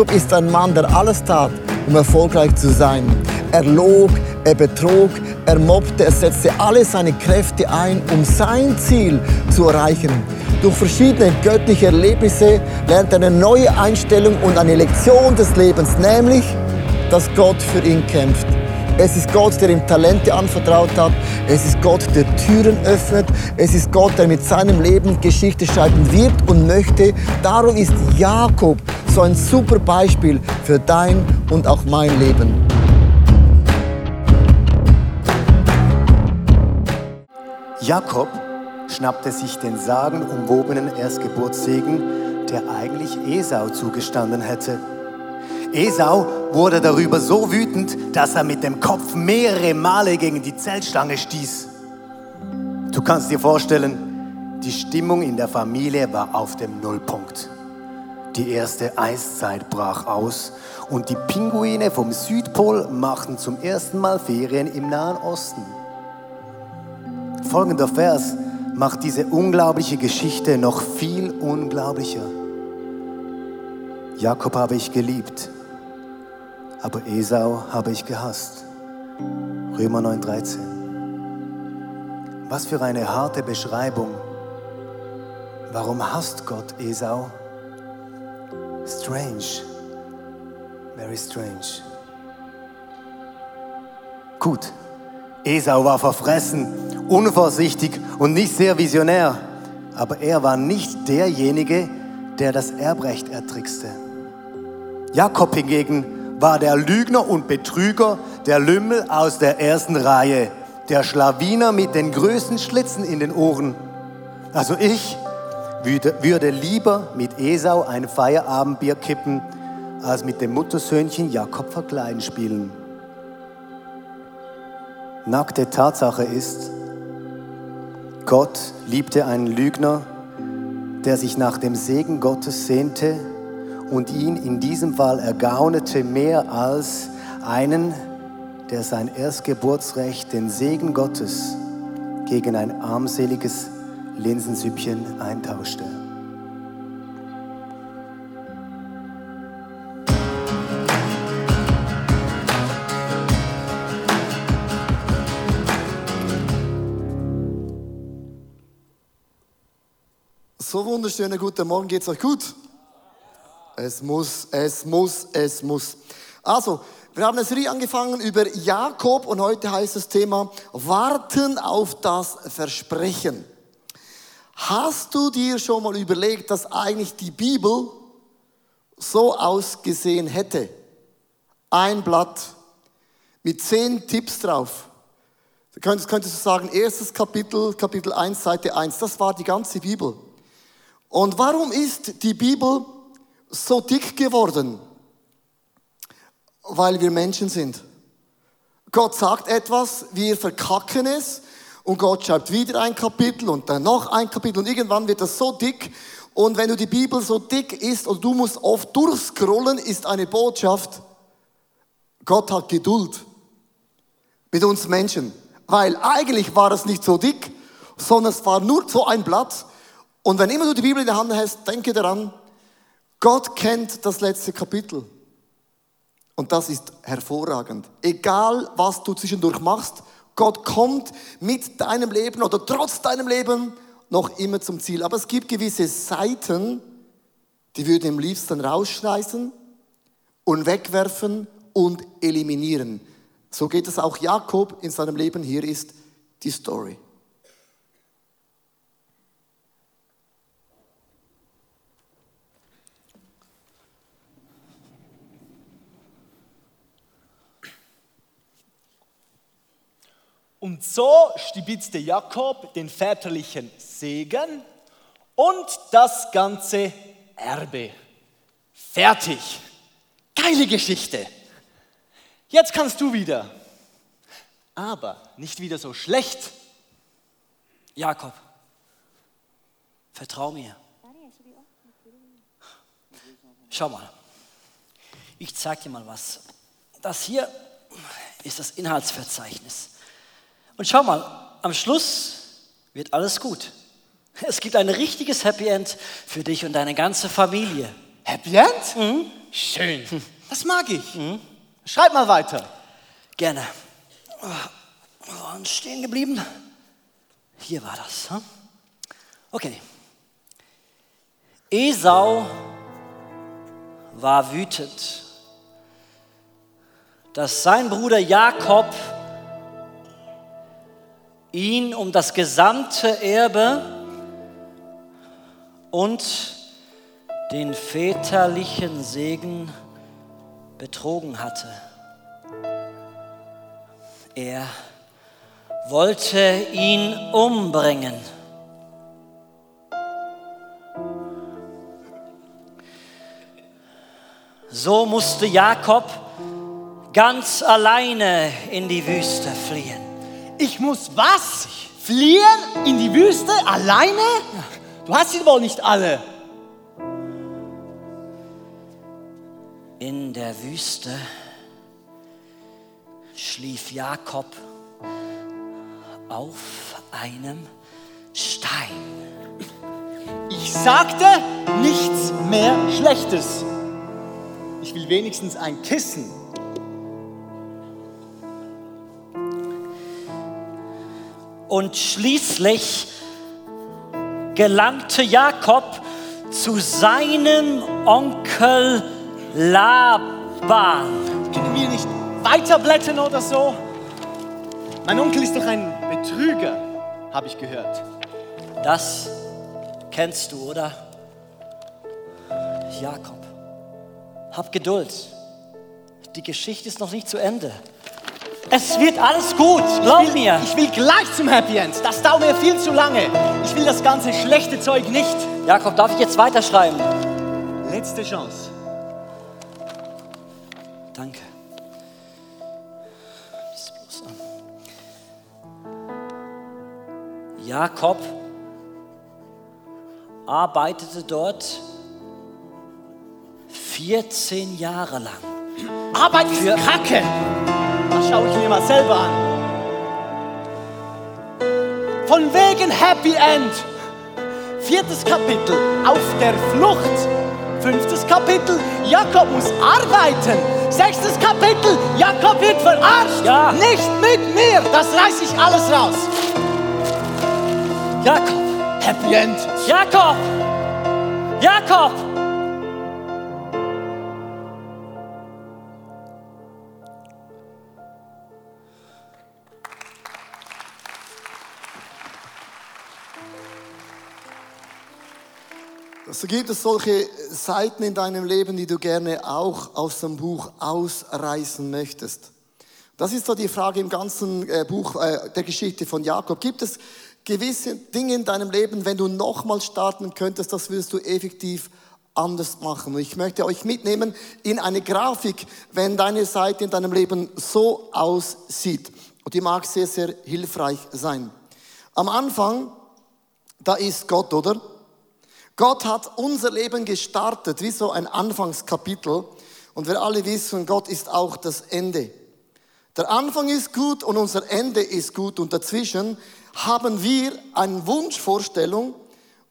Jakob ist ein Mann, der alles tat, um erfolgreich zu sein. Er log, er betrog, er mobbte, er setzte alle seine Kräfte ein, um sein Ziel zu erreichen. Durch verschiedene göttliche Erlebnisse lernt er eine neue Einstellung und eine Lektion des Lebens, nämlich, dass Gott für ihn kämpft. Es ist Gott, der ihm Talente anvertraut hat. Es ist Gott, der Türen öffnet. Es ist Gott, der mit seinem Leben Geschichte schreiben wird und möchte. Darum ist Jakob so ein super Beispiel für dein und auch mein Leben. Jakob schnappte sich den sagenumwobenen Erstgeburtssegen, der eigentlich Esau zugestanden hätte. Esau wurde darüber so wütend, dass er mit dem Kopf mehrere Male gegen die Zeltstange stieß. Du kannst dir vorstellen, die Stimmung in der Familie war auf dem Nullpunkt. Die erste Eiszeit brach aus und die Pinguine vom Südpol machten zum ersten Mal Ferien im Nahen Osten. Folgender Vers macht diese unglaubliche Geschichte noch viel unglaublicher. Jakob habe ich geliebt, aber Esau habe ich gehasst. Römer 9:13. Was für eine harte Beschreibung. Warum hasst Gott Esau? Strange. Very strange. Gut. Esau war verfressen, unvorsichtig und nicht sehr visionär. Aber er war nicht derjenige, der das Erbrecht ertrickste. Jakob hingegen war der Lügner und Betrüger, der Lümmel aus der ersten Reihe, der Schlawiner mit den größten Schlitzen in den Ohren. Also ich würde, lieber mit Esau ein Feierabendbier kippen, als mit dem Muttersöhnchen Jakob verkleiden spielen. Nackte Tatsache ist, Gott liebte einen Lügner, der sich nach dem Segen Gottes sehnte und ihn in diesem Fall ergaunete mehr als einen, der sein Erstgeburtsrecht, den Segen Gottes, gegen ein armseliges Linsensüppchen eintauschte. So wunderschönen guten Morgen, geht's euch gut? Es muss, es muss, es muss. Also, wir haben eine Serie angefangen über Jakob und heute heißt das Thema Warten auf das Versprechen. Hast du dir schon mal überlegt, dass eigentlich die Bibel so ausgesehen hätte? Ein Blatt mit zehn Tipps drauf. Du könntest, könntest du sagen, erstes Kapitel, Kapitel 1, Seite 1, das war die ganze Bibel. Und warum ist die Bibel so dick geworden? Weil wir Menschen sind. Gott sagt etwas, wir verkacken es und Gott schreibt wieder ein Kapitel und dann noch ein Kapitel und irgendwann wird das so dick und wenn du die Bibel so dick ist und du musst oft durchscrollen, ist eine Botschaft, Gott hat Geduld mit uns Menschen, weil eigentlich war es nicht so dick, sondern es war nur so ein Blatt und wenn immer du die Bibel in der Hand hast, denke daran, Gott kennt das letzte Kapitel. Und das ist hervorragend. Egal, was du zwischendurch machst, Gott kommt mit deinem Leben oder trotz deinem Leben noch immer zum Ziel. Aber es gibt gewisse Seiten, die würde im liebsten rausschneiden und wegwerfen und eliminieren. So geht es auch Jakob in seinem Leben. Hier ist die Story. Und so stibitzte Jakob den väterlichen Segen und das ganze Erbe. Fertig. Geile Geschichte. Jetzt kannst du wieder. Aber nicht wieder so schlecht. Jakob, vertrau mir. Schau mal, ich zeig dir mal was. Das hier ist das Inhaltsverzeichnis. Und schau mal, am Schluss wird alles gut. Es gibt ein richtiges Happy End für dich und deine ganze Familie. Happy End? Schön. Das mag ich. Schreib mal weiter. Gerne. Wir waren stehen geblieben. Hier war das. hm? Okay. Esau war wütend, dass sein Bruder Jakob ihn um das gesamte Erbe und den väterlichen Segen betrogen hatte. Er wollte ihn umbringen. So musste Jakob ganz alleine in die Wüste fliehen. Ich muss was? Fliehen in die Wüste alleine? Du hast sie wohl nicht alle. In der Wüste schlief Jakob auf einem Stein. Ich sagte nichts mehr Schlechtes. Ich will wenigstens ein Kissen. Und schließlich gelangte Jakob zu seinem Onkel Laban. Können wir nicht weiterblättern oder so? Mein Onkel ist doch ein Betrüger, habe ich gehört. Das kennst du, oder? Jakob, hab Geduld. Die Geschichte ist noch nicht zu Ende. Es wird alles gut, glaub ich will, mir. Ich will gleich zum Happy End. Das dauert mir viel zu lange. Ich will das ganze schlechte Zeug nicht. Jakob, darf ich jetzt weiterschreiben? Letzte Chance. Danke. Jakob arbeitete dort 14 Jahre lang. Arbeit ist Für- Kacke. Das schaue ich mir mal selber an. Von wegen Happy End. Viertes Kapitel, auf der Flucht. Fünftes Kapitel, Jakob muss arbeiten. Sechstes Kapitel, Jakob wird verarscht. Ja. Nicht mit mir, das reiß ich alles raus. Jakob, Happy End. Jakob, Jakob! So gibt es solche Seiten in deinem Leben, die du gerne auch aus dem Buch ausreißen möchtest. Das ist so die Frage im ganzen äh, Buch äh, der Geschichte von Jakob. Gibt es gewisse Dinge in deinem Leben, wenn du nochmal starten könntest, das würdest du effektiv anders machen. Und ich möchte euch mitnehmen in eine Grafik, wenn deine Seite in deinem Leben so aussieht. Und die mag sehr, sehr hilfreich sein. Am Anfang, da ist Gott, oder? Gott hat unser Leben gestartet wie so ein Anfangskapitel. Und wir alle wissen, Gott ist auch das Ende. Der Anfang ist gut und unser Ende ist gut. Und dazwischen haben wir eine Wunschvorstellung.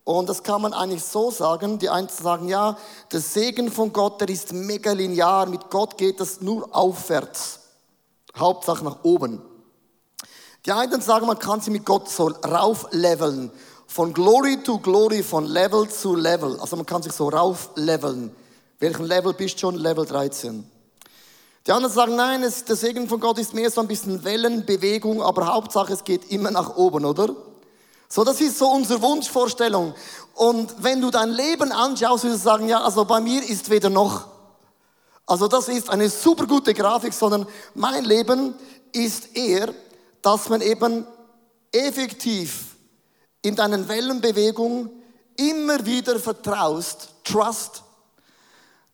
Und das kann man eigentlich so sagen. Die einen sagen, ja, der Segen von Gott, der ist mega linear. Mit Gott geht das nur aufwärts. Hauptsache nach oben. Die einen sagen, man kann sie mit Gott so raufleveln. Von Glory to Glory, von Level zu Level. Also man kann sich so raufleveln. Welchen Level bist du schon? Level 13. Die anderen sagen, nein, es, der Segen von Gott ist mehr so ein bisschen Wellenbewegung, aber Hauptsache es geht immer nach oben, oder? So, das ist so unsere Wunschvorstellung. Und wenn du dein Leben anschaust, würdest du sagen, ja, also bei mir ist weder noch. Also das ist eine super gute Grafik, sondern mein Leben ist eher, dass man eben effektiv in deinen Wellenbewegungen immer wieder vertraust, trust,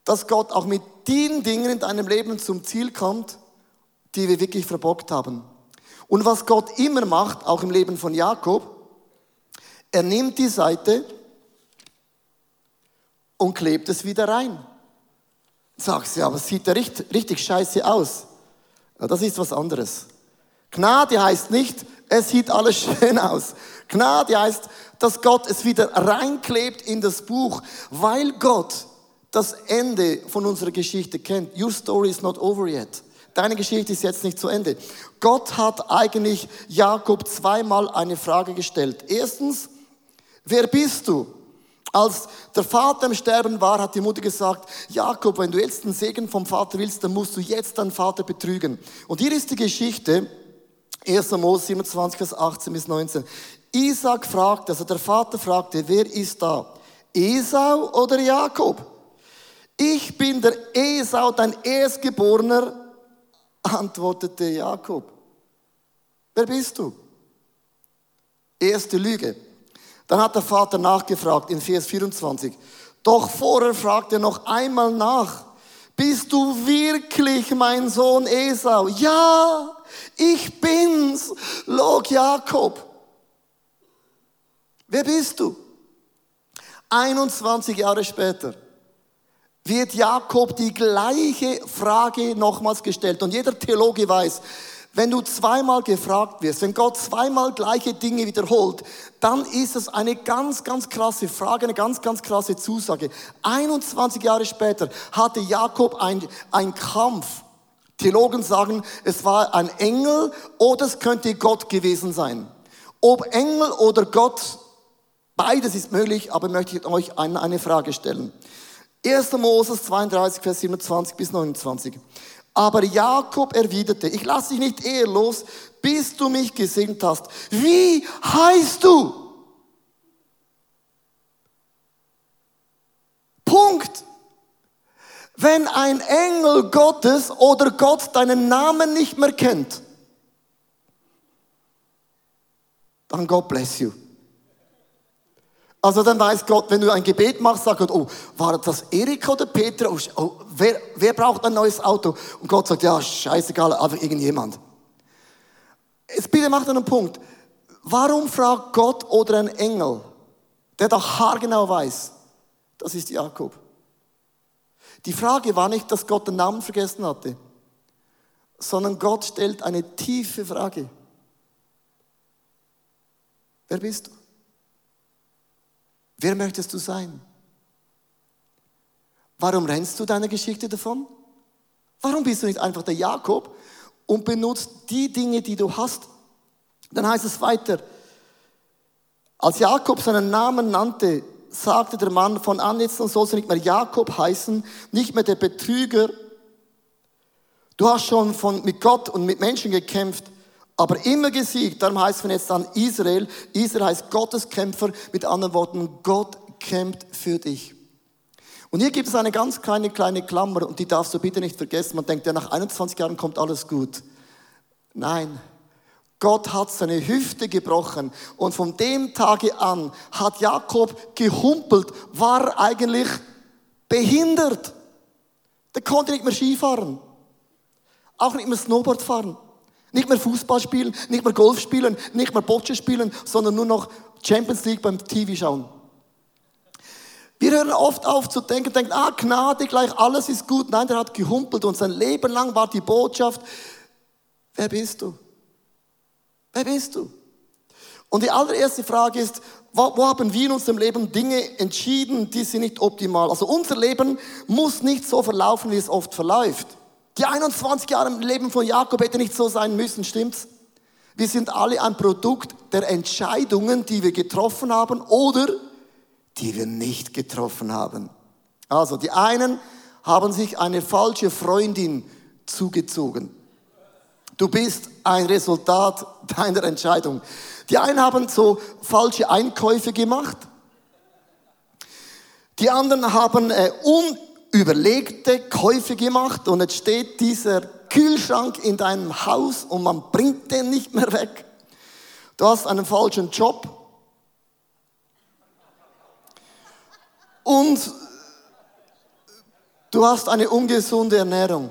dass Gott auch mit den Dingen in deinem Leben zum Ziel kommt, die wir wirklich verbockt haben. Und was Gott immer macht, auch im Leben von Jakob, er nimmt die Seite und klebt es wieder rein. Sagst du, ja, aber sieht ja richtig, richtig scheiße aus. Ja, das ist was anderes. Gnade heißt nicht, es sieht alles schön aus. Gnade heißt, dass Gott es wieder reinklebt in das Buch, weil Gott das Ende von unserer Geschichte kennt. Your story is not over yet. Deine Geschichte ist jetzt nicht zu Ende. Gott hat eigentlich Jakob zweimal eine Frage gestellt. Erstens, wer bist du? Als der Vater im Sterben war, hat die Mutter gesagt, Jakob, wenn du jetzt den Segen vom Vater willst, dann musst du jetzt deinen Vater betrügen. Und hier ist die Geschichte, 1. Mose 27, Vers 18 bis 19. Isaac fragte, also der Vater fragte, wer ist da? Esau oder Jakob? Ich bin der Esau, dein Erstgeborener, antwortete Jakob. Wer bist du? Erste Lüge. Dann hat der Vater nachgefragt in Vers 24. Doch vorher fragt er noch einmal nach. Bist du wirklich mein Sohn Esau? Ja, ich bin's, log Jakob. Wer bist du? 21 Jahre später wird Jakob die gleiche Frage nochmals gestellt. Und jeder Theologe weiß, wenn du zweimal gefragt wirst, wenn Gott zweimal gleiche Dinge wiederholt, dann ist es eine ganz, ganz krasse Frage, eine ganz, ganz krasse Zusage. 21 Jahre später hatte Jakob ein, Kampf. Theologen sagen, es war ein Engel oder es könnte Gott gewesen sein. Ob Engel oder Gott, beides ist möglich, aber möchte ich euch eine Frage stellen. 1. Moses 32, Vers 27 bis 29. Aber Jakob erwiderte, ich lasse dich nicht ehelos, bis du mich gesegnet hast. Wie heißt du? Punkt. Wenn ein Engel Gottes oder Gott deinen Namen nicht mehr kennt, dann God bless you. Also dann weiß Gott, wenn du ein Gebet machst, sagt Gott, oh, war das Erik oder Peter? Oh, oh, wer, wer braucht ein neues Auto? Und Gott sagt, ja, scheißegal, einfach irgendjemand. Jetzt bitte macht einen Punkt. Warum fragt Gott oder ein Engel, der doch haargenau weiß, das ist Jakob? Die Frage war nicht, dass Gott den Namen vergessen hatte, sondern Gott stellt eine tiefe Frage. Wer bist du? Wer möchtest du sein? Warum rennst du deine Geschichte davon? Warum bist du nicht einfach der Jakob und benutzt die Dinge, die du hast? Dann heißt es weiter, als Jakob seinen Namen nannte, sagte der Mann, von an jetzt sollst du nicht mehr Jakob heißen, nicht mehr der Betrüger. Du hast schon von, mit Gott und mit Menschen gekämpft, aber immer gesiegt. Darum heißt man jetzt dann Israel. Israel heißt Gotteskämpfer. Mit anderen Worten, Gott kämpft für dich. Und hier gibt es eine ganz kleine, kleine Klammer und die darfst du bitte nicht vergessen. Man denkt, ja, nach 21 Jahren kommt alles gut. Nein. Gott hat seine Hüfte gebrochen und von dem Tage an hat Jakob gehumpelt, war eigentlich behindert. Der konnte nicht mehr Skifahren, auch nicht mehr Snowboard fahren. Nicht mehr Fußball spielen, nicht mehr Golf spielen, nicht mehr Bocce spielen, sondern nur noch Champions League beim TV schauen. Wir hören oft auf zu denken, denken, ah, Gnade gleich, alles ist gut. Nein, der hat gehumpelt und sein Leben lang war die Botschaft, wer bist du? Wer bist du? Und die allererste Frage ist, wo, wo haben wir in unserem Leben Dinge entschieden, die sind nicht optimal? Also unser Leben muss nicht so verlaufen, wie es oft verläuft. Die 21 Jahre im Leben von Jakob hätte nicht so sein müssen, stimmt's? Wir sind alle ein Produkt der Entscheidungen, die wir getroffen haben oder die wir nicht getroffen haben. Also, die einen haben sich eine falsche Freundin zugezogen. Du bist ein Resultat deiner Entscheidung. Die einen haben so falsche Einkäufe gemacht. Die anderen haben äh, un überlegte Käufe gemacht und jetzt steht dieser Kühlschrank in deinem Haus und man bringt den nicht mehr weg. Du hast einen falschen Job und du hast eine ungesunde Ernährung.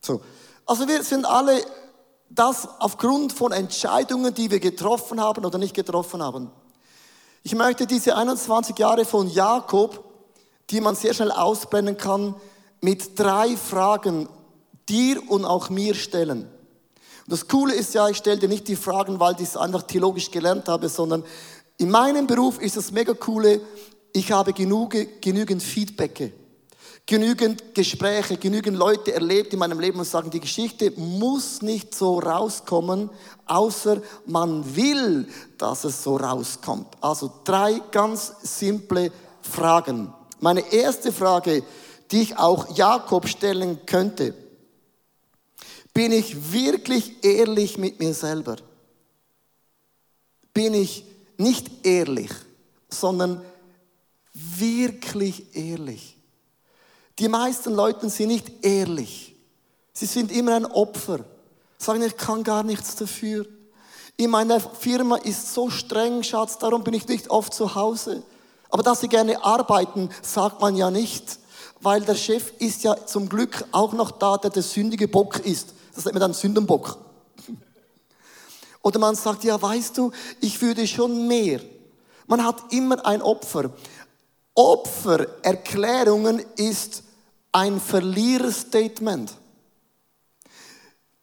So. Also wir sind alle das aufgrund von Entscheidungen, die wir getroffen haben oder nicht getroffen haben. Ich möchte diese 21 Jahre von Jakob, die man sehr schnell ausbrennen kann, mit drei Fragen dir und auch mir stellen. Und das Coole ist ja, ich stelle dir nicht die Fragen, weil ich es einfach theologisch gelernt habe, sondern In meinem Beruf ist das mega coole, ich habe genug, genügend Feedbacke, genügend Gespräche, genügend Leute erlebt in meinem Leben und sagen, die Geschichte muss nicht so rauskommen, außer man will, dass es so rauskommt. Also drei ganz simple Fragen. Meine erste Frage, die ich auch Jakob stellen könnte, bin ich wirklich ehrlich mit mir selber? Bin ich nicht ehrlich, sondern wirklich ehrlich? Die meisten Leute sind nicht ehrlich. Sie sind immer ein Opfer. Sagen, ich kann gar nichts dafür. In meiner Firma ist so streng, Schatz, darum bin ich nicht oft zu Hause. Aber dass sie gerne arbeiten, sagt man ja nicht, weil der Chef ist ja zum Glück auch noch da, der der sündige Bock ist. Das nennt man dann Sündenbock. Oder man sagt, ja, weißt du, ich würde schon mehr. Man hat immer ein Opfer. Opfererklärungen ist ein Verliererstatement.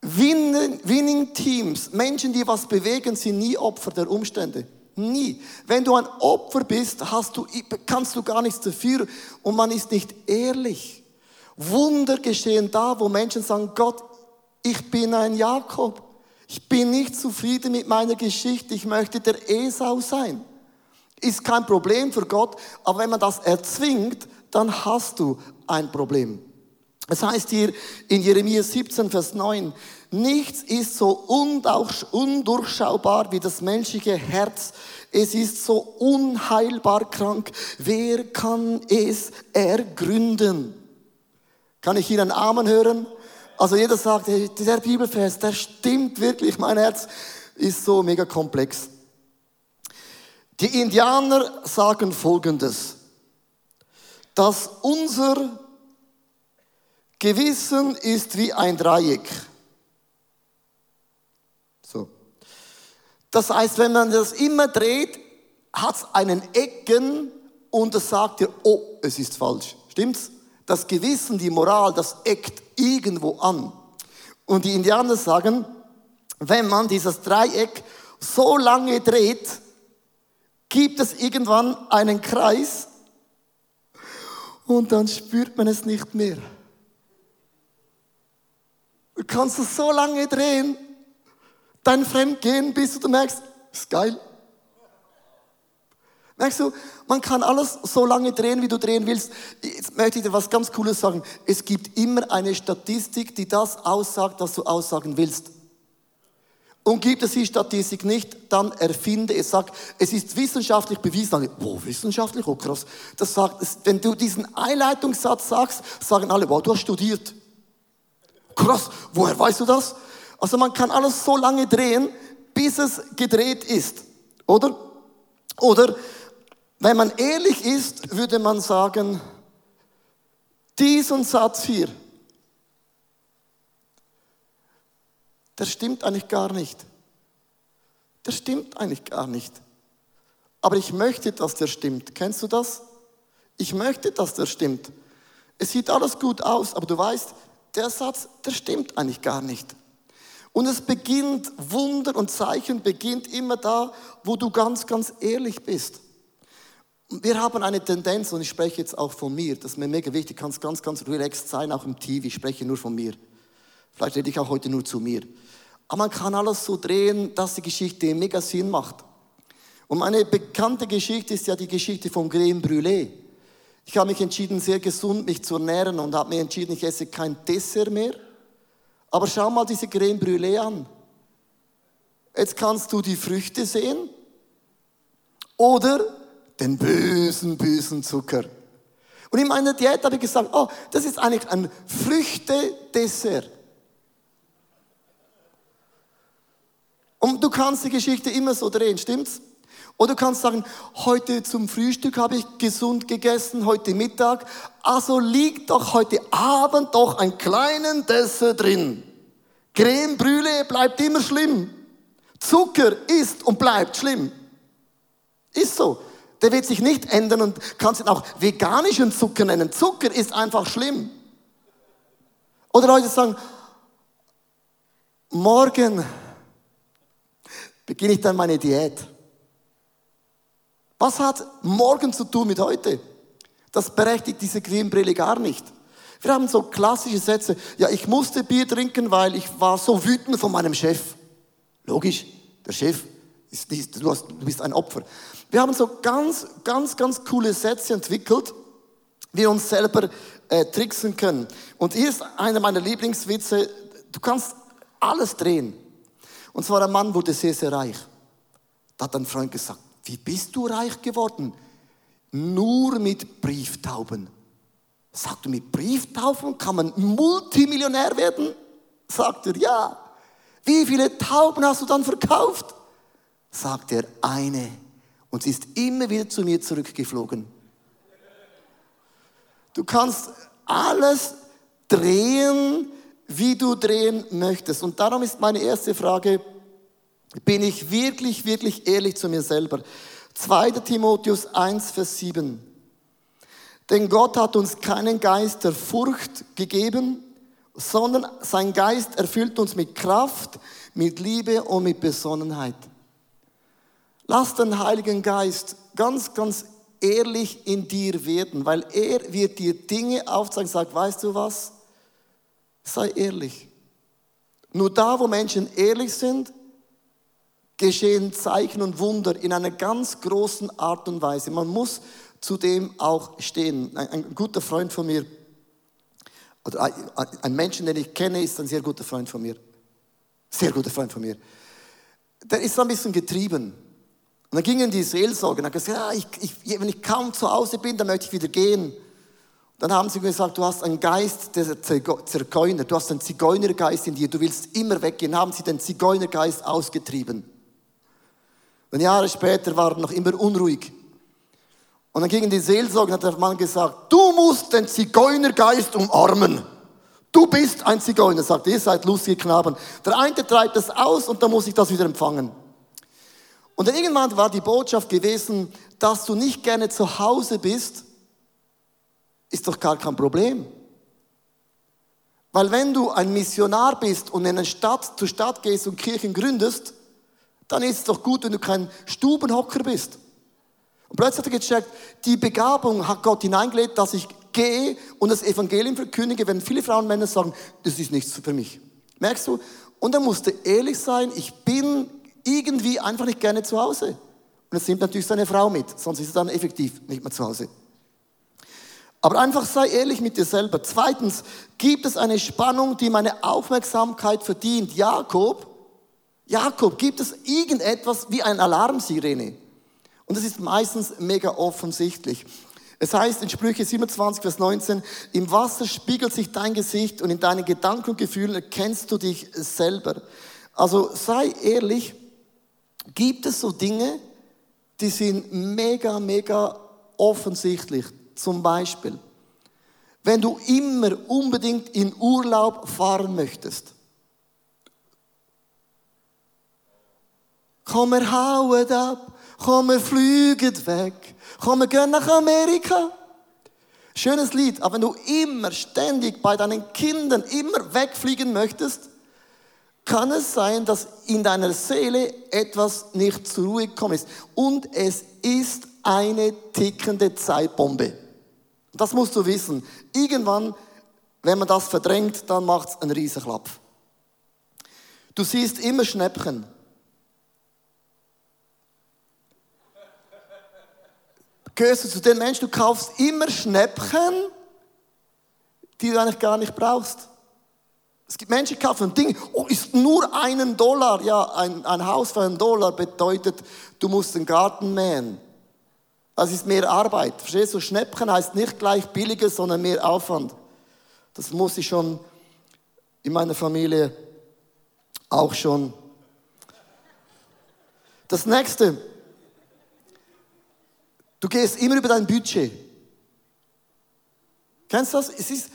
Winning, Teams, Menschen, die was bewegen, sind nie Opfer der Umstände. Nie. Wenn du ein Opfer bist, du, kannst du gar nichts dafür und man ist nicht ehrlich. Wunder geschehen da, wo Menschen sagen, Gott, ich bin ein Jakob. Ich bin nicht zufrieden mit meiner Geschichte. Ich möchte der Esau sein. Ist kein Problem für Gott, aber wenn man das erzwingt, dann hast du ein Problem. Es heißt hier in Jeremia 17, Vers 9, nichts ist so undurchschaubar wie das menschliche Herz. Es ist so unheilbar krank. Wer kann es ergründen? Kann ich hier einen Amen hören? Also jeder sagt, dieser Bibelvers, der stimmt wirklich, mein Herz ist so mega komplex. Die Indianer sagen Folgendes, dass unser Gewissen ist wie ein Dreieck. So. Das heißt, wenn man das immer dreht, hat es einen Ecken und es sagt dir, oh, es ist falsch. Stimmt's? Das Gewissen, die Moral, das eckt irgendwo an. Und die Indianer sagen, wenn man dieses Dreieck so lange dreht, gibt es irgendwann einen Kreis und dann spürt man es nicht mehr. Du kannst es so lange drehen, dein Fremdgehen, bis du merkst, ist geil. Merkst du, man kann alles so lange drehen, wie du drehen willst. Jetzt möchte ich dir was ganz Cooles sagen. Es gibt immer eine Statistik, die das aussagt, was du aussagen willst. Und gibt es die Statistik nicht, dann erfinde es. Sag, es ist wissenschaftlich bewiesen. Wo wissenschaftlich? Oh, krass. Das sagt, wenn du diesen Einleitungssatz sagst, sagen alle, wow, du hast studiert. Krass, woher weißt du das? Also man kann alles so lange drehen, bis es gedreht ist. Oder? Oder wenn man ehrlich ist, würde man sagen, diesen Satz hier, der stimmt eigentlich gar nicht. Der stimmt eigentlich gar nicht. Aber ich möchte, dass der stimmt. Kennst du das? Ich möchte, dass der stimmt. Es sieht alles gut aus, aber du weißt, der Satz, der stimmt eigentlich gar nicht. Und es beginnt, Wunder und Zeichen beginnt immer da, wo du ganz, ganz ehrlich bist. Wir haben eine Tendenz, und ich spreche jetzt auch von mir, das ist mir mega wichtig, kannst ganz, ganz relaxed sein, auch im TV, ich spreche nur von mir. Vielleicht rede ich auch heute nur zu mir. Aber man kann alles so drehen, dass die Geschichte mega Sinn macht. Und meine bekannte Geschichte ist ja die Geschichte von Creme Brûlée. Ich habe mich entschieden, sehr gesund mich zu ernähren und habe mir entschieden, ich esse kein Dessert mehr. Aber schau mal diese Creme Brûlée an. Jetzt kannst du die Früchte sehen oder den bösen, bösen Zucker. Und in meiner Diät habe ich gesagt, oh, das ist eigentlich ein Früchtedessert. Und du kannst die Geschichte immer so drehen, stimmt's? Oder du kannst sagen, heute zum Frühstück habe ich gesund gegessen, heute Mittag, also liegt doch heute Abend doch ein kleinen Dessert drin. Creme Brûlée bleibt immer schlimm. Zucker ist und bleibt schlimm. Ist so der wird sich nicht ändern und kannst ihn auch veganischen Zucker nennen. Zucker ist einfach schlimm. Oder Leute sagen, morgen beginne ich dann meine Diät. Was hat morgen zu tun mit heute? Das berechtigt diese Greenbrille gar nicht. Wir haben so klassische Sätze. Ja, ich musste Bier trinken, weil ich war so wütend von meinem Chef. Logisch, der Chef ist nicht, du, hast, du bist ein Opfer. Wir haben so ganz, ganz, ganz coole Sätze entwickelt, wie wir uns selber äh, tricksen können. Und hier ist einer meiner Lieblingswitze. Du kannst alles drehen. Und zwar ein Mann wurde sehr, sehr reich. Da hat ein Freund gesagt, wie bist du reich geworden? Nur mit Brieftauben. Sagt du, mit Brieftauben kann man Multimillionär werden? Sagt er, ja. Wie viele Tauben hast du dann verkauft? Sagt er, eine. Und sie ist immer wieder zu mir zurückgeflogen. Du kannst alles drehen, wie du drehen möchtest. Und darum ist meine erste Frage, bin ich wirklich, wirklich ehrlich zu mir selber? 2. Timotheus 1, Vers 7. Denn Gott hat uns keinen Geist der Furcht gegeben, sondern sein Geist erfüllt uns mit Kraft, mit Liebe und mit Besonnenheit. Lass den Heiligen Geist ganz, ganz ehrlich in dir werden, weil er wird dir Dinge aufzeigen, sagt, weißt du was? Sei ehrlich. Nur da, wo Menschen ehrlich sind, geschehen Zeichen und Wunder in einer ganz großen Art und Weise. Man muss zu dem auch stehen. Ein, ein guter Freund von mir, oder ein, Menschen, den ich kenne, ist ein sehr guter Freund von mir. Sehr guter Freund von mir. Der ist ein bisschen getrieben. Und dann ging in die Seelsorge und hat gesagt, ja, ich, ich, wenn ich kaum zu Hause bin, dann möchte ich wieder gehen. Dann haben sie gesagt, du hast einen Geist der Zigeuner, du hast einen Zigeunergeist in dir, du willst immer weggehen. Haben sie den Zigeunergeist ausgetrieben. Und Jahre später war er noch immer unruhig. Und dann ging in die Seelsorge hat der Mann gesagt, du musst den Zigeunergeist umarmen. Du bist ein Zigeuner, sagt ihr seid lustige Knaben. Der eine treibt das aus und dann muss ich das wieder empfangen. Und dann irgendwann war die Botschaft gewesen, dass du nicht gerne zu Hause bist, ist doch gar kein Problem. Weil wenn du ein Missionar bist und in eine Stadt zur Stadt gehst und Kirchen gründest, dann ist es doch gut, wenn du kein Stubenhocker bist. Und plötzlich hat er gecheckt, die Begabung hat Gott hineingelegt, dass ich gehe und das Evangelium verkündige, wenn viele Frauen und Männer sagen, das ist nichts für mich. Merkst du? Und er musste ehrlich sein, ich bin irgendwie einfach nicht gerne zu Hause. Und es nimmt natürlich seine Frau mit, sonst ist er dann effektiv nicht mehr zu Hause. Aber einfach sei ehrlich mit dir selber. Zweitens, gibt es eine Spannung, die meine Aufmerksamkeit verdient? Jakob, Jakob, gibt es irgendetwas wie ein Alarmsirene? Und das ist meistens mega offensichtlich. Es heißt in Sprüche 27, Vers 19, im Wasser spiegelt sich dein Gesicht und in deinen Gedanken und Gefühlen erkennst du dich selber. Also sei ehrlich, gibt es so Dinge, die sind mega, mega offensichtlich. Zum Beispiel, wenn du immer unbedingt in Urlaub fahren möchtest. Komm, wir hauen ab, komm, wir fliegen weg, komm, wir gehen nach Amerika. Schönes Lied, aber wenn du immer ständig bei deinen Kindern immer wegfliegen möchtest, kann es sein, dass in deiner Seele etwas nicht zur Ruhe gekommen ist. Und es ist eine tickende Zeitbombe. Das musst du wissen. Irgendwann, wenn man das verdrängt, dann macht es einen riesen Klapp. Du siehst immer Schnäppchen. Gehörst du zu den Menschen, du kaufst immer Schnäppchen, die du eigentlich gar nicht brauchst. Es gibt Menschen, die kaufen Dinge, oh, ist nur einen Dollar. Ja, ein, ein Haus für einen Dollar bedeutet, du musst den Garten mähen. Das ist mehr Arbeit. Verstehst du? Schnäppchen heißt nicht gleich billiger, sondern mehr Aufwand. Das muss ich schon in meiner Familie auch schon. Das nächste. Du gehst immer über dein Budget. Kennst du das? Es ist,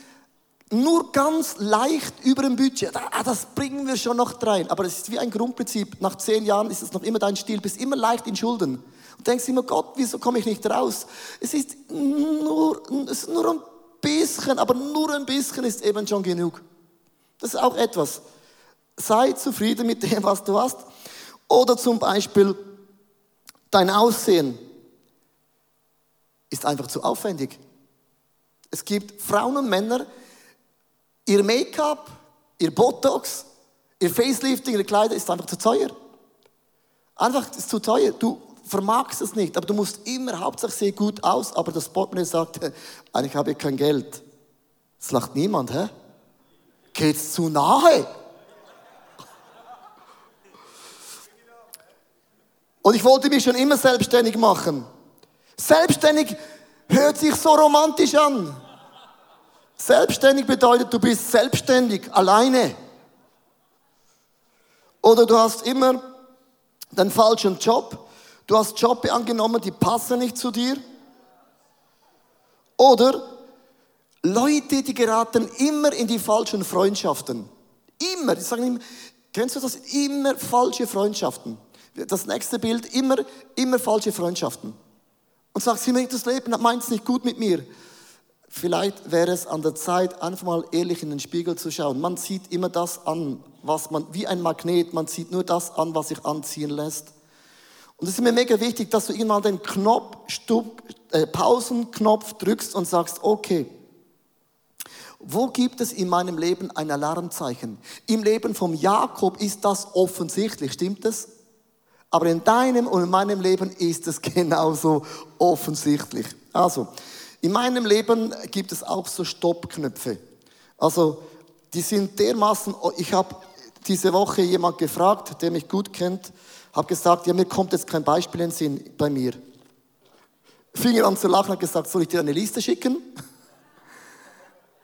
nur ganz leicht über dem Budget. Ah, das bringen wir schon noch rein. Aber es ist wie ein Grundprinzip. Nach zehn Jahren ist es noch immer dein Stil. Bist immer leicht in Schulden. Denkst immer, Gott, wieso komme ich nicht raus? Es ist nur, es ist nur ein bisschen, aber nur ein bisschen ist eben schon genug. Das ist auch etwas. Sei zufrieden mit dem, was du hast. Oder zum Beispiel dein Aussehen. ist einfach zu aufwendig. Es gibt Frauen und Männer, ihr Make-up, ihr Botox, ihr Facelifting, ihre Kleider ist einfach zu teuer. Einfach ist zu teuer. Du vermagst es nicht, aber du musst immer, Hauptsache sehe gut aus, aber das Portemonnaie sagt, eigentlich habe ich kein Geld. Das lacht niemand, hä? Geht's zu nahe? Und ich wollte mich schon immer selbstständig machen. Selbstständig hört sich so romantisch an. Selbstständig bedeutet, du bist selbstständig, alleine. Oder du hast immer den falschen Job. Du hast Jobs angenommen, die passen nicht zu dir. Oder Leute, die geraten immer in die falschen Freundschaften. Immer, die sagen immer, kennst du das? Immer falsche Freundschaften. Das nächste Bild, immer, immer falsche Freundschaften. Und sagst, das Leben meint es nicht gut mit mir. Vielleicht wäre es an der Zeit, einfach mal ehrlich in den Spiegel zu schauen. Man sieht immer das an, was man, wie ein Magnet, man sieht nur das an, was sich anziehen lässt. Und es ist mir mega wichtig, dass du irgendwann den Knopf, Stub, äh, Pausenknopf drückst und sagst, okay, wo gibt es in meinem Leben ein Alarmzeichen? Im Leben vom Jakob ist das offensichtlich, stimmt es? Aber in deinem und in meinem Leben ist es genauso offensichtlich. Also, in meinem Leben gibt es auch so Stoppknöpfe. Also, die sind dermaßen, ich habe diese Woche jemand gefragt, der mich gut kennt, habe gesagt, ja, mir kommt jetzt kein Beispiel in den Sinn bei mir. Fing er an zu lachen hat gesagt, soll ich dir eine Liste schicken?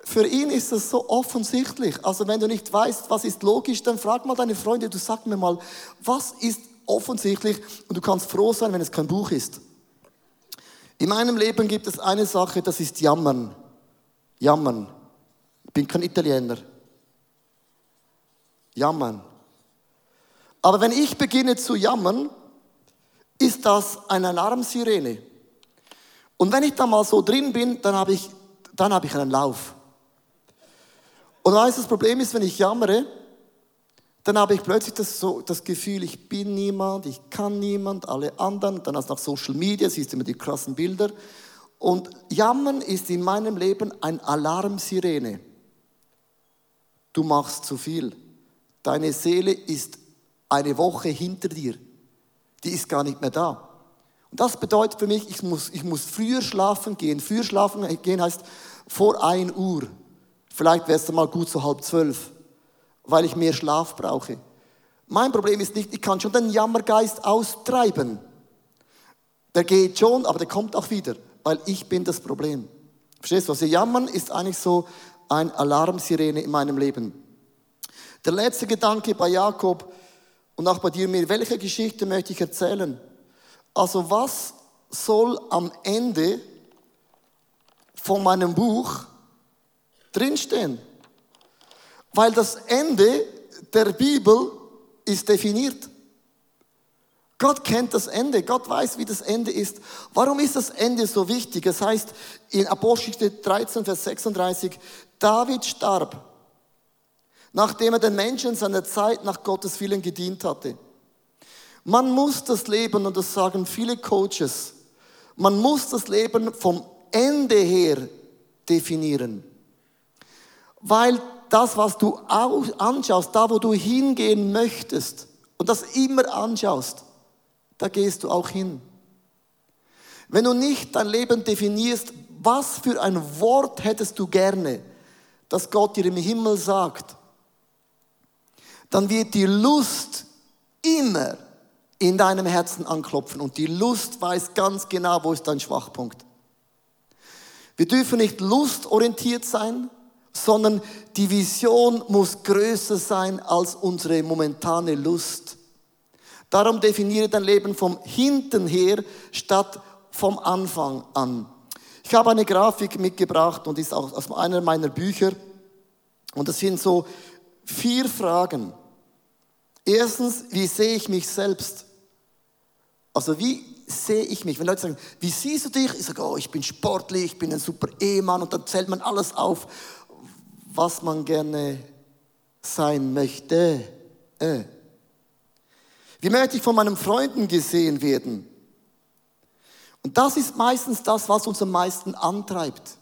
Für ihn ist das so offensichtlich. Also wenn du nicht weißt, was ist logisch, dann frag mal deine Freunde, du sag mir mal, was ist offensichtlich und du kannst froh sein, wenn es kein Buch ist. In meinem Leben gibt es eine Sache, das ist Jammern. Jammern. Ich bin kein Italiener. Jammern. Aber wenn ich beginne zu jammern, ist das eine Alarmsirene. Und wenn ich da mal so drin bin, dann habe ich, dann habe ich einen Lauf. Und weißt das Problem ist, wenn ich jammere, dann habe ich plötzlich das, so, das Gefühl, ich bin niemand, ich kann niemand, alle anderen. Dann hast du nach Social Media, siehst du immer die krassen Bilder. Und Jammern ist in meinem Leben ein Alarmsirene. Du machst zu viel. Deine Seele ist eine Woche hinter dir. Die ist gar nicht mehr da. Und das bedeutet für mich, ich muss, ich muss früher schlafen gehen. Früher schlafen gehen heißt vor 1 Uhr. Vielleicht wäre es dann mal gut so halb zwölf weil ich mehr Schlaf brauche. Mein Problem ist nicht, ich kann schon den Jammergeist austreiben. Der geht schon, aber der kommt auch wieder, weil ich bin das Problem. Verstehst du? Also Jammern ist eigentlich so ein Alarmsirene in meinem Leben. Der letzte Gedanke bei Jakob und auch bei dir mir, welche Geschichte möchte ich erzählen? Also was soll am Ende von meinem Buch drinstehen? Weil das Ende der Bibel ist definiert. Gott kennt das Ende. Gott weiß, wie das Ende ist. Warum ist das Ende so wichtig? Es heißt in Apostelgeschichte 13, Vers 36, David starb, nachdem er den Menschen seiner Zeit nach Gottes Willen gedient hatte. Man muss das Leben, und das sagen viele Coaches, man muss das Leben vom Ende her definieren. Weil das, was du anschaust, da, wo du hingehen möchtest und das immer anschaust, da gehst du auch hin. Wenn du nicht dein Leben definierst, was für ein Wort hättest du gerne, das Gott dir im Himmel sagt, dann wird die Lust immer in deinem Herzen anklopfen und die Lust weiß ganz genau, wo ist dein Schwachpunkt. Wir dürfen nicht lustorientiert sein, sondern die Vision muss größer sein als unsere momentane Lust. Darum definiere dein Leben vom Hinten her statt vom Anfang an. Ich habe eine Grafik mitgebracht und ist auch aus einer meiner Bücher. Und das sind so vier Fragen. Erstens, wie sehe ich mich selbst? Also wie sehe ich mich? Wenn Leute sagen, wie siehst du dich? Ich sage, oh, ich bin sportlich, ich bin ein super Ehemann und dann zählt man alles auf was man gerne sein möchte. Äh. Wie möchte ich von meinen Freunden gesehen werden? Und das ist meistens das, was uns am meisten antreibt.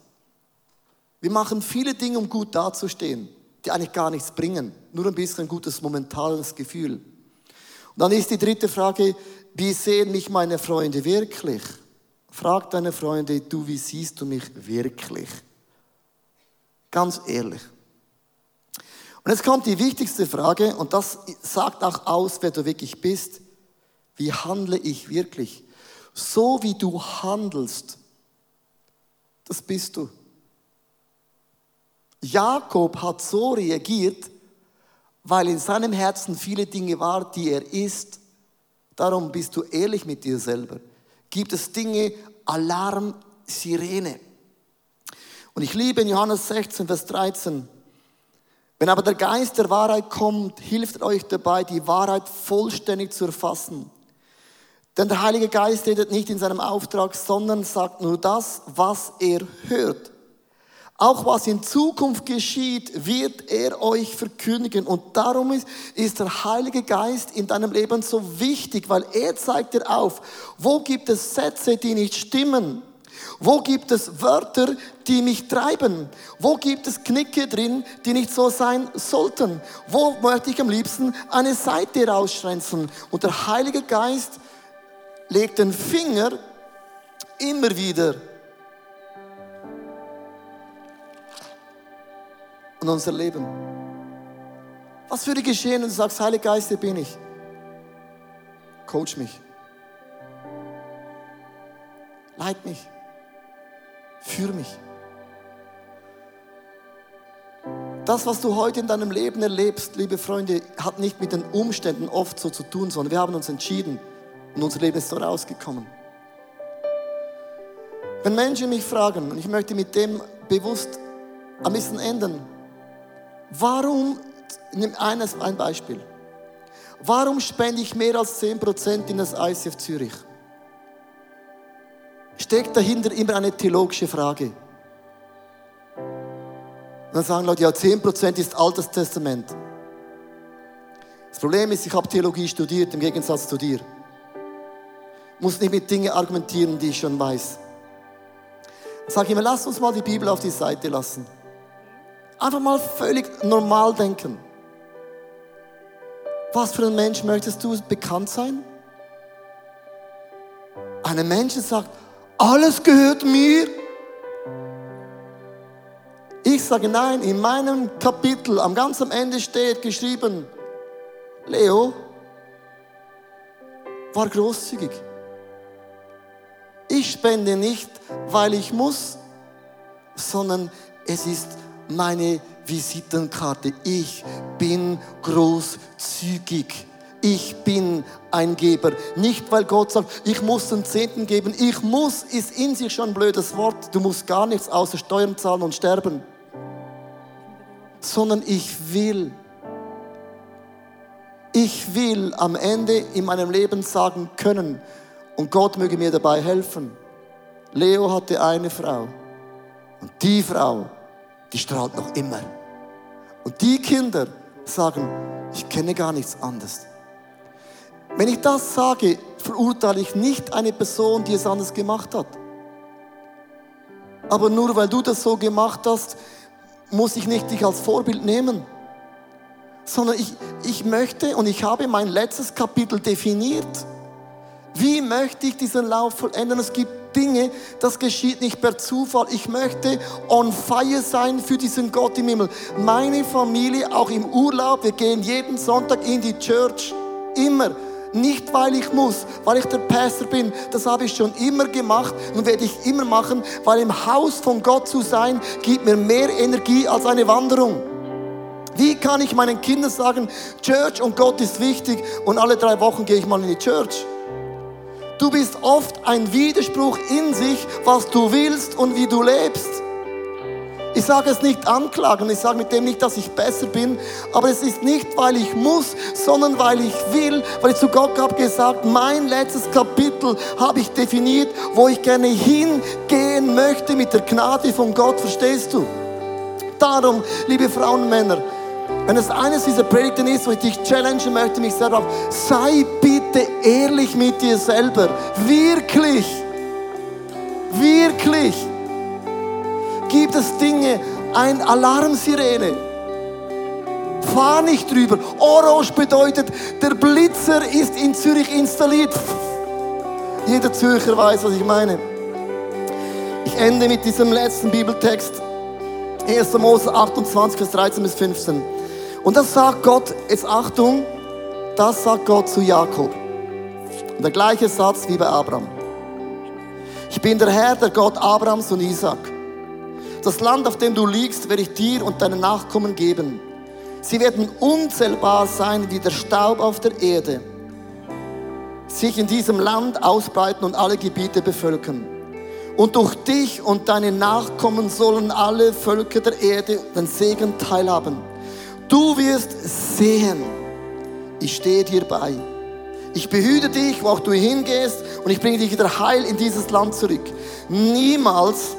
Wir machen viele Dinge, um gut dazustehen, die eigentlich gar nichts bringen. Nur ein bisschen ein gutes momentanes Gefühl. Und dann ist die dritte Frage, wie sehen mich meine Freunde wirklich? Frag deine Freunde, du, wie siehst du mich wirklich? Ganz ehrlich. Und jetzt kommt die wichtigste Frage, und das sagt auch aus, wer du wirklich bist. Wie handle ich wirklich? So wie du handelst, das bist du. Jakob hat so reagiert, weil in seinem Herzen viele Dinge waren, die er ist. Darum bist du ehrlich mit dir selber. Gibt es Dinge, Alarm, Sirene. Und ich liebe in Johannes 16, Vers 13, wenn aber der Geist der Wahrheit kommt, hilft euch dabei, die Wahrheit vollständig zu erfassen. Denn der Heilige Geist redet nicht in seinem Auftrag, sondern sagt nur das, was er hört. Auch was in Zukunft geschieht, wird er euch verkündigen. Und darum ist, ist der Heilige Geist in deinem Leben so wichtig, weil er zeigt dir auf, wo gibt es Sätze, die nicht stimmen. Wo gibt es Wörter, die mich treiben? Wo gibt es Knicke drin, die nicht so sein sollten? Wo möchte ich am liebsten eine Seite rausschränzen? Und der Heilige Geist legt den Finger immer wieder an unser Leben. Was würde geschehen, wenn du sagst, Heiliger Geist, hier bin ich? Coach mich. Leit mich. Führ mich. Das, was du heute in deinem Leben erlebst, liebe Freunde, hat nicht mit den Umständen oft so zu tun, sondern wir haben uns entschieden und unser Leben ist so rausgekommen. Wenn Menschen mich fragen, und ich möchte mit dem bewusst ein bisschen ändern, warum, nimm eines, ein Beispiel, warum spende ich mehr als 10% in das ICF Zürich? steckt dahinter immer eine theologische Frage. Und dann sagen Leute, ja, 10% ist Altes Testament. Das Problem ist, ich habe Theologie studiert, im Gegensatz zu dir. Ich muss nicht mit Dingen argumentieren, die ich schon weiß. Sage immer, lass uns mal die Bibel auf die Seite lassen. Einfach mal völlig normal denken. Was für ein Mensch möchtest du bekannt sein? Ein Mensch sagt, alles gehört mir. Ich sage nein, in meinem Kapitel am ganz am Ende steht geschrieben, Leo war großzügig. Ich spende nicht, weil ich muss, sondern es ist meine Visitenkarte. Ich bin großzügig ich bin ein Geber. Nicht, weil Gott sagt, ich muss den Zehnten geben. Ich muss ist in sich schon ein blödes Wort. Du musst gar nichts außer Steuern zahlen und sterben. Sondern ich will. Ich will am Ende in meinem Leben sagen können, und Gott möge mir dabei helfen. Leo hatte eine Frau. Und die Frau, die strahlt noch immer. Und die Kinder sagen, ich kenne gar nichts anderes. Wenn ich das sage, verurteile ich nicht eine Person, die es anders gemacht hat. Aber nur weil du das so gemacht hast, muss ich nicht dich als Vorbild nehmen. Sondern ich, ich möchte und ich habe mein letztes Kapitel definiert. Wie möchte ich diesen Lauf vollenden? Es gibt Dinge, das geschieht nicht per Zufall. Ich möchte on fire sein für diesen Gott im Himmel. Meine Familie, auch im Urlaub, wir gehen jeden Sonntag in die Church. Immer. Nicht, weil ich muss, weil ich der Pastor bin. Das habe ich schon immer gemacht und werde ich immer machen, weil im Haus von Gott zu sein, gibt mir mehr Energie als eine Wanderung. Wie kann ich meinen Kindern sagen, Church und Gott ist wichtig und alle drei Wochen gehe ich mal in die Church? Du bist oft ein Widerspruch in sich, was du willst und wie du lebst. Ich sage es nicht anklagen, ich sage mit dem nicht, dass ich besser bin, aber es ist nicht, weil ich muss, sondern weil ich will, weil ich zu Gott habe gesagt, mein letztes Kapitel habe ich definiert, wo ich gerne hingehen möchte mit der Gnade von Gott, verstehst du? Darum, liebe Frauen und Männer, wenn es eines dieser Predigten ist, wo ich dich challengen möchte, mich selber auch, sei bitte ehrlich mit dir selber. Wirklich. Wirklich. Gibt es Dinge, ein Alarmsirene. Fahr nicht drüber. Orange bedeutet, der Blitzer ist in Zürich installiert. Jeder Zürcher weiß, was ich meine. Ich ende mit diesem letzten Bibeltext. 1. Mose 28, Vers 13 bis 15. Und das sagt Gott, jetzt Achtung, das sagt Gott zu Jakob. Und der gleiche Satz wie bei Abraham. Ich bin der Herr, der Gott Abrahams und Isaac. Das Land, auf dem du liegst, werde ich dir und deinen Nachkommen geben. Sie werden unzählbar sein wie der Staub auf der Erde, sich in diesem Land ausbreiten und alle Gebiete bevölkern. Und durch dich und deine Nachkommen sollen alle Völker der Erde den Segen teilhaben. Du wirst sehen, ich stehe dir bei. Ich behüte dich, wo auch du hingehst, und ich bringe dich wieder heil in dieses Land zurück. Niemals,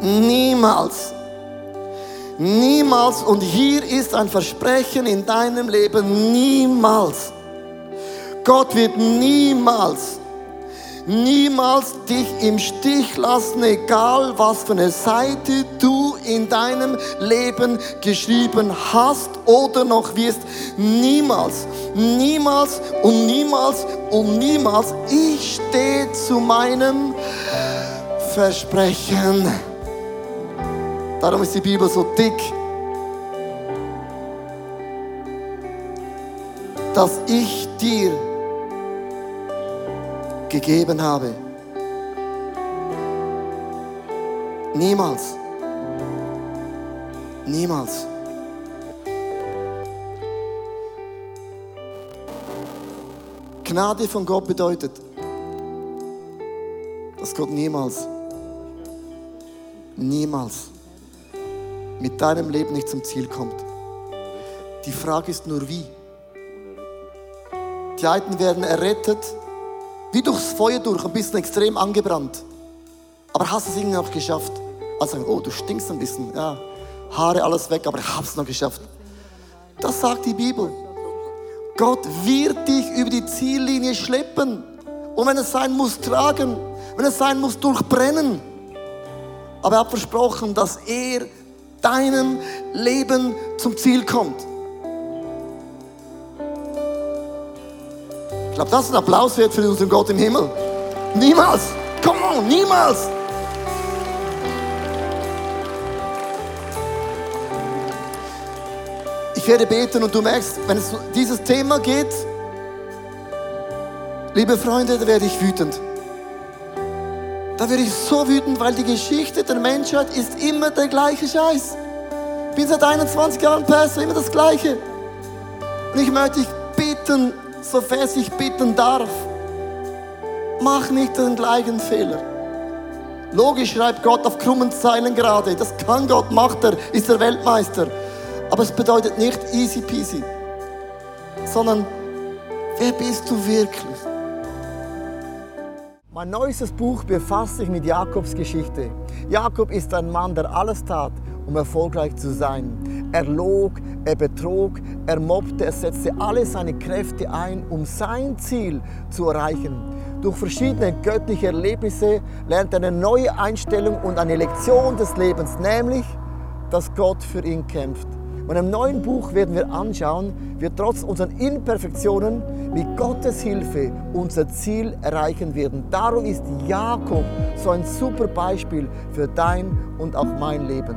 niemals, niemals, und hier ist ein Versprechen in deinem Leben, niemals. Gott wird niemals niemals dich im Stich lassen, egal was für eine Seite du in deinem Leben geschrieben hast oder noch wirst. Niemals, niemals und niemals und niemals. Ich stehe zu meinem Versprechen. Darum ist die Bibel so dick. Dass ich dir gegeben habe. Niemals. Niemals. Gnade von Gott bedeutet, dass Gott niemals, niemals mit deinem Leben nicht zum Ziel kommt. Die Frage ist nur wie. Die einen werden errettet, wie durchs Feuer durch, ein bisschen extrem angebrannt. Aber hast es irgendwie noch geschafft? Also, oh, du stinkst ein bisschen, ja. Haare, alles weg, aber ich hab's noch geschafft. Das sagt die Bibel. Gott wird dich über die Ziellinie schleppen. Und wenn es sein muss, tragen. Wenn es sein muss, durchbrennen. Aber er hat versprochen, dass er deinem Leben zum Ziel kommt. Glaube, das ist ein Applaus wert für unseren Gott im Himmel. Niemals. Come on, niemals. Ich werde beten und du merkst, wenn es um dieses Thema geht, liebe Freunde, da werde ich wütend. Da werde ich so wütend, weil die Geschichte der Menschheit ist immer der gleiche Scheiß. Ich bin seit 21 Jahren Pastor, immer das Gleiche. Und ich möchte dich bitten, so fest ich bitten darf, mach nicht den gleichen Fehler. Logisch schreibt Gott auf krummen Zeilen gerade. Das kann Gott, macht er, ist der Weltmeister. Aber es bedeutet nicht easy peasy, sondern wer bist du wirklich? Mein neuestes Buch befasst sich mit Jakobs Geschichte. Jakob ist ein Mann, der alles tat, um erfolgreich zu sein. Er log, er betrog, er mobbte, er setzte alle seine Kräfte ein, um sein Ziel zu erreichen. Durch verschiedene göttliche Erlebnisse lernt er eine neue Einstellung und eine Lektion des Lebens, nämlich, dass Gott für ihn kämpft. Und im neuen Buch werden wir anschauen, wie trotz unseren Imperfektionen mit Gottes Hilfe unser Ziel erreichen werden. Darum ist Jakob so ein super Beispiel für dein und auch mein Leben.